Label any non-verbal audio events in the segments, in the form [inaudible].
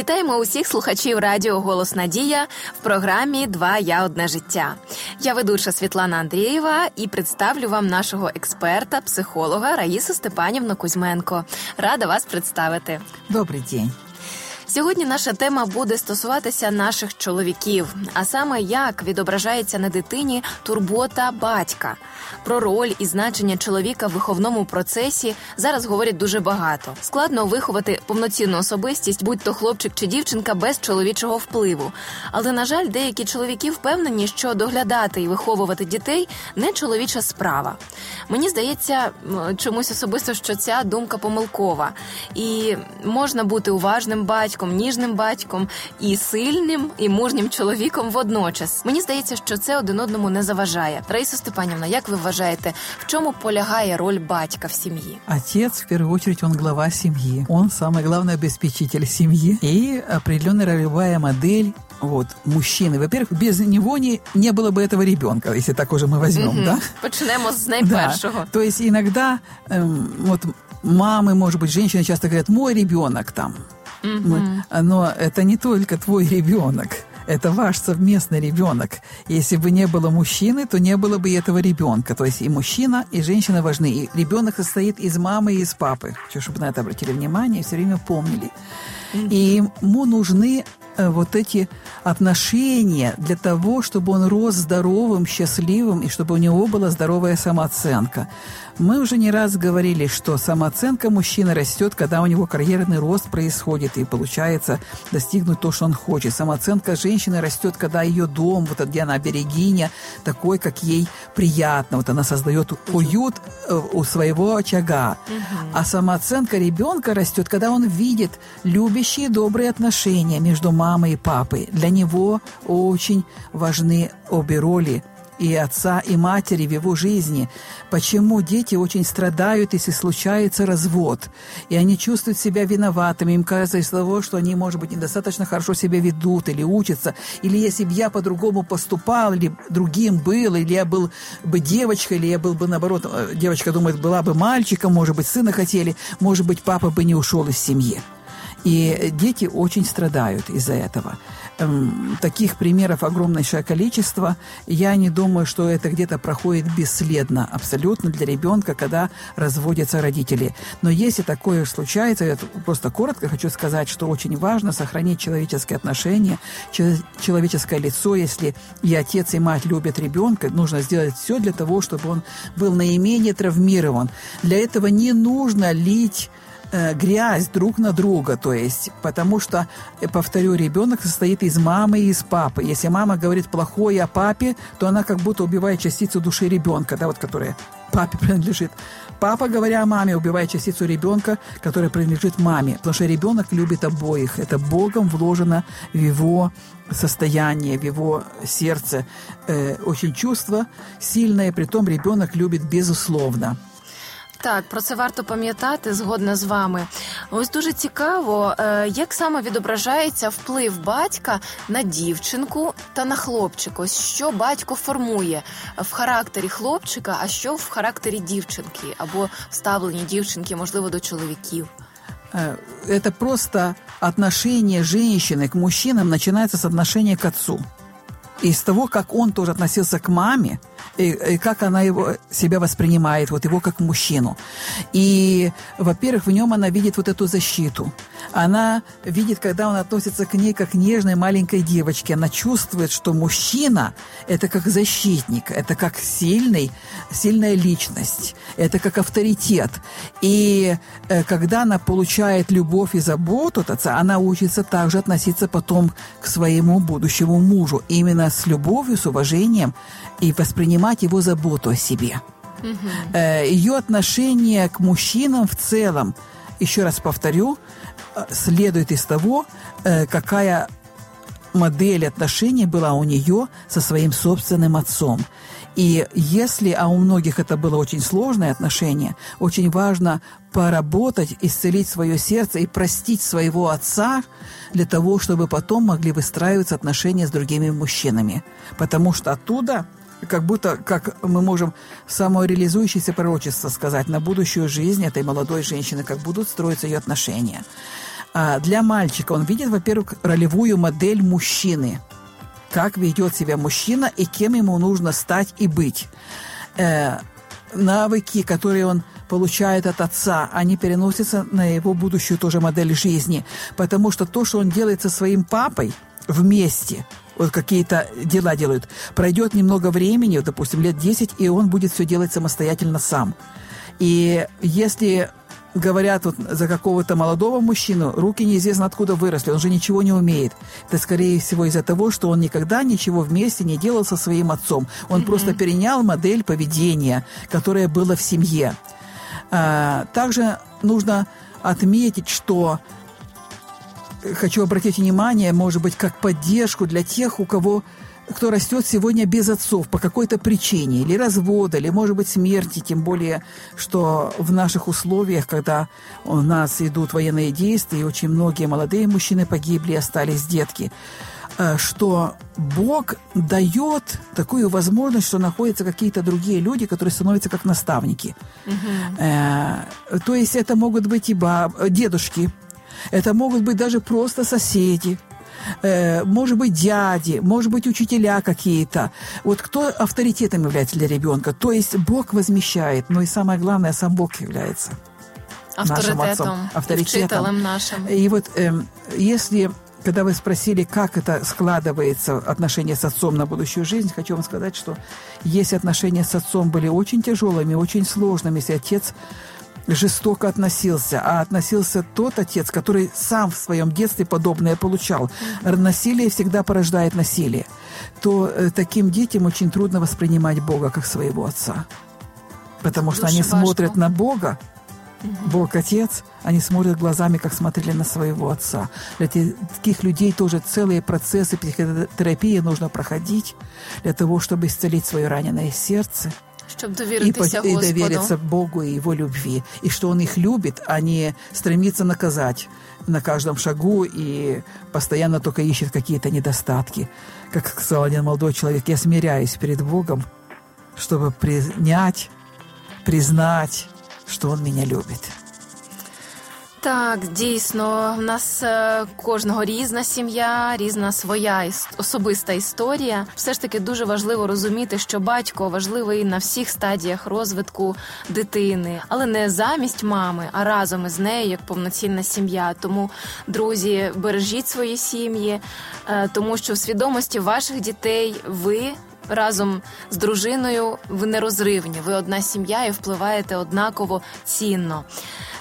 Вітаємо усіх слухачів радіо Голос Надія в програмі Два я одне життя. Я ведуча Світлана Андрієва і представлю вам нашого експерта, психолога Раїсу Степанівну Кузьменко. Рада вас представити. Добрий день. Сьогодні наша тема буде стосуватися наших чоловіків, а саме як відображається на дитині турбота батька. Про роль і значення чоловіка в виховному процесі зараз говорять дуже багато. Складно виховати повноцінну особистість, будь то хлопчик чи дівчинка без чоловічого впливу. Але на жаль, деякі чоловіки впевнені, що доглядати і виховувати дітей не чоловіча справа. Мені здається, чомусь особисто, що ця думка помилкова, і можна бути уважним батьком батьком, ніжним батьком і сильним, і мужнім чоловіком водночас. Мені здається, що це один одному не заважає. Раїса Степанівна, як ви вважаєте, в чому полягає роль батька в сім'ї? Отец, в первую очередь, он глава семьи. Он самый главный обеспечитель семьи. И определенная ролевая модель вот, мужчины. Во-первых, без него не, не было бы этого ребенка, если так уже мы возьмем, mm-hmm. да? Почнемо з найпершого. Да. То есть иногда эм, вот мамы, может быть, женщины часто говорят, мой ребенок там, Mm-hmm. Но это не только твой ребенок. Это ваш совместный ребенок. Если бы не было мужчины, то не было бы этого ребенка. То есть и мужчина, и женщина важны. И ребенок состоит из мамы и из папы. Хочу, чтобы на это обратили внимание и все время помнили. Mm-hmm. И ему нужны Э, вот эти отношения для того, чтобы он рос здоровым, счастливым и чтобы у него была здоровая самооценка. Мы уже не раз говорили, что самооценка мужчины растет, когда у него карьерный рост происходит и получается достигнуть то, что он хочет. Самооценка женщины растет, когда ее дом, вот где она берегиня, такой, как ей приятно. Вот она создает уют э, у своего очага. А самооценка ребенка растет, когда он видит любящие, добрые отношения между мамой и папой. Для него очень важны обе роли и отца, и матери в его жизни. Почему дети очень страдают, если случается развод, и они чувствуют себя виноватыми, им кажется из того, что они, может быть, недостаточно хорошо себя ведут или учатся, или если бы я по-другому поступал, или другим был, или я был бы девочкой, или я был бы, наоборот, э, девочка думает, была бы мальчиком, может быть, сына хотели, может быть, папа бы не ушел из семьи. И дети очень страдают из-за этого. Эм, таких примеров огромнейшее количество. Я не думаю, что это где-то проходит бесследно абсолютно для ребенка, когда разводятся родители. Но если такое случается, я просто коротко хочу сказать, что очень важно сохранить человеческие отношения, человеческое лицо. Если и отец, и мать любят ребенка, нужно сделать все для того, чтобы он был наименее травмирован. Для этого не нужно лить Э, грязь друг на друга, то есть, потому что, э, повторю, ребенок состоит из мамы и из папы. Если мама говорит плохое о папе, то она как будто убивает частицу души ребенка, да, вот которая папе [laughs] принадлежит. Папа, говоря о маме, убивает частицу ребенка, которая принадлежит маме, потому что ребенок любит обоих. Это Богом вложено в его состояние, в его сердце. Э, очень чувство сильное, при том ребенок любит безусловно. Так, про це варто пам'ятати згодна з вами. Ось дуже цікаво, е, як саме відображається вплив батька на дівчинку та на хлопчика. Ось що батько формує в характері хлопчика, а що в характері дівчинки або в ставленні дівчинки, можливо, до чоловіків. Это е, просто отношение женщины к мужчинам начинается с отношения к отцу. Из того, как он тоже относился к маме, и, и как она его, себя воспринимает, вот его как мужчину. И, во-первых, в нем она видит вот эту защиту. Она видит, когда он относится к ней как к нежной маленькой девочке, она чувствует, что мужчина – это как защитник, это как сильный, сильная личность, это как авторитет. И э, когда она получает любовь и заботу от отца, она учится также относиться потом к своему будущему мужу, именно с любовью, с уважением и воспринимать его заботу о себе. Угу. Ее отношение к мужчинам в целом, еще раз повторю, э, следует из того, э, какая модель отношений была у нее со своим собственным отцом. И если, а у многих это было очень сложное отношение, очень важно поработать, исцелить свое сердце и простить своего отца для того, чтобы потом могли выстраиваться отношения с другими мужчинами. Потому что оттуда как будто, как мы можем самореализующееся пророчество сказать на будущую жизнь этой молодой женщины, как будут строиться ее отношения. А для мальчика он видит, во-первых, ролевую модель мужчины. Как ведет себя мужчина и кем ему нужно стать и быть. Э, навыки, которые он получает от отца, они переносятся на его будущую тоже модель жизни. Потому что то, что он делает со своим папой вместе, вот какие-то дела делают, пройдет немного времени, допустим, лет 10, и он будет все делать самостоятельно сам. И если говорят вот за какого-то молодого мужчину, руки неизвестно откуда выросли, он же ничего не умеет. Это, скорее всего, из-за того, что он никогда ничего вместе не делал со своим отцом. Он mm-hmm. просто перенял модель поведения, которая была в семье. А, также нужно отметить, что хочу обратить внимание, может быть, как поддержку для тех, у кого кто растет сегодня без отцов по какой-то причине, или развода, или, может быть, смерти, тем более, что в наших условиях, когда у нас идут военные действия, и очень многие молодые мужчины погибли, остались детки, э, что Бог дает такую возможность, что находятся какие-то другие люди, которые становятся как наставники. Угу. То есть это могут быть и баб, дедушки, это могут быть даже просто соседи, э, может быть, дяди, может быть, учителя какие-то. Вот кто авторитетом является для ребенка? То есть Бог возмещает, но и самое главное, сам Бог является нашим отцом, авторитетом. нашим. И вот э, если когда вы спросили, как это складывается, отношения с отцом на будущую жизнь, хочу вам сказать, что если отношения с отцом были очень тяжелыми, очень сложными, если отец жестоко относился, а относился тот отец, который сам в своем детстве подобное получал. Насилие всегда порождает насилие. То э, таким детям очень трудно воспринимать Бога как своего отца. Потому что они смотрят на Бога, Бог Отец, они смотрят глазами, как смотрели на своего отца. Для таких людей тоже целые процессы психотерапии нужно проходить для того, чтобы исцелить свое раненое сердце – Щоб довіритися и, Господу. и довериться Богу и Его любви. И что Он их любит, а не стремится наказать на каждом шагу и постоянно только ищет какие-то недостатки. Как сказал один молодой человек, я смиряюсь перед Богом, чтобы принять, признать, что Он меня любит. Так, дійсно, в нас е, кожного різна сім'я, різна своя особиста історія. Все ж таки дуже важливо розуміти, що батько важливий на всіх стадіях розвитку дитини, але не замість мами, а разом із нею як повноцінна сім'я. Тому, друзі, бережіть свої сім'ї, е, тому що в свідомості ваших дітей ви разом з дружиною ви нерозривні. Ви одна сім'я і впливаєте однаково цінно.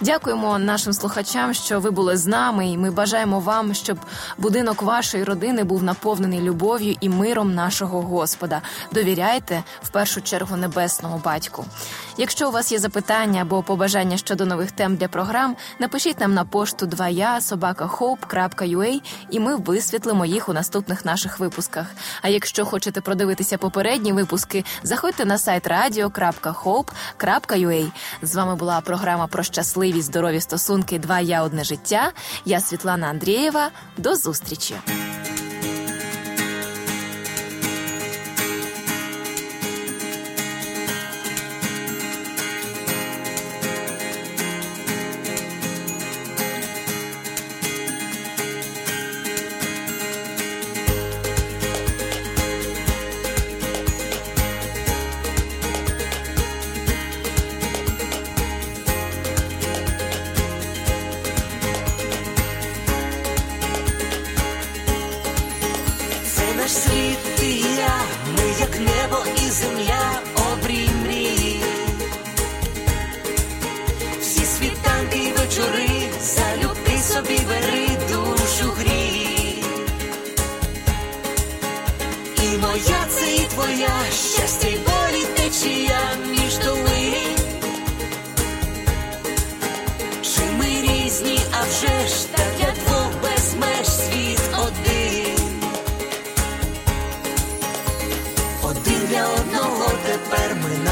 Дякуємо нашим слухачам, що ви були з нами, і ми бажаємо вам, щоб будинок вашої родини був наповнений любов'ю і миром нашого Господа. Довіряйте в першу чергу небесному батьку. Якщо у вас є запитання або побажання щодо нових тем для програм, напишіть нам на пошту 2я собакахоп.ua і ми висвітлимо їх у наступних наших випусках. А якщо хочете продивитися попередні випуски, заходьте на сайт radio.hope.ua. З вами була програма про щасливі здорові стосунки. Два я одне життя. Я Світлана Андрієва. До зустрічі.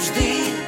завжди.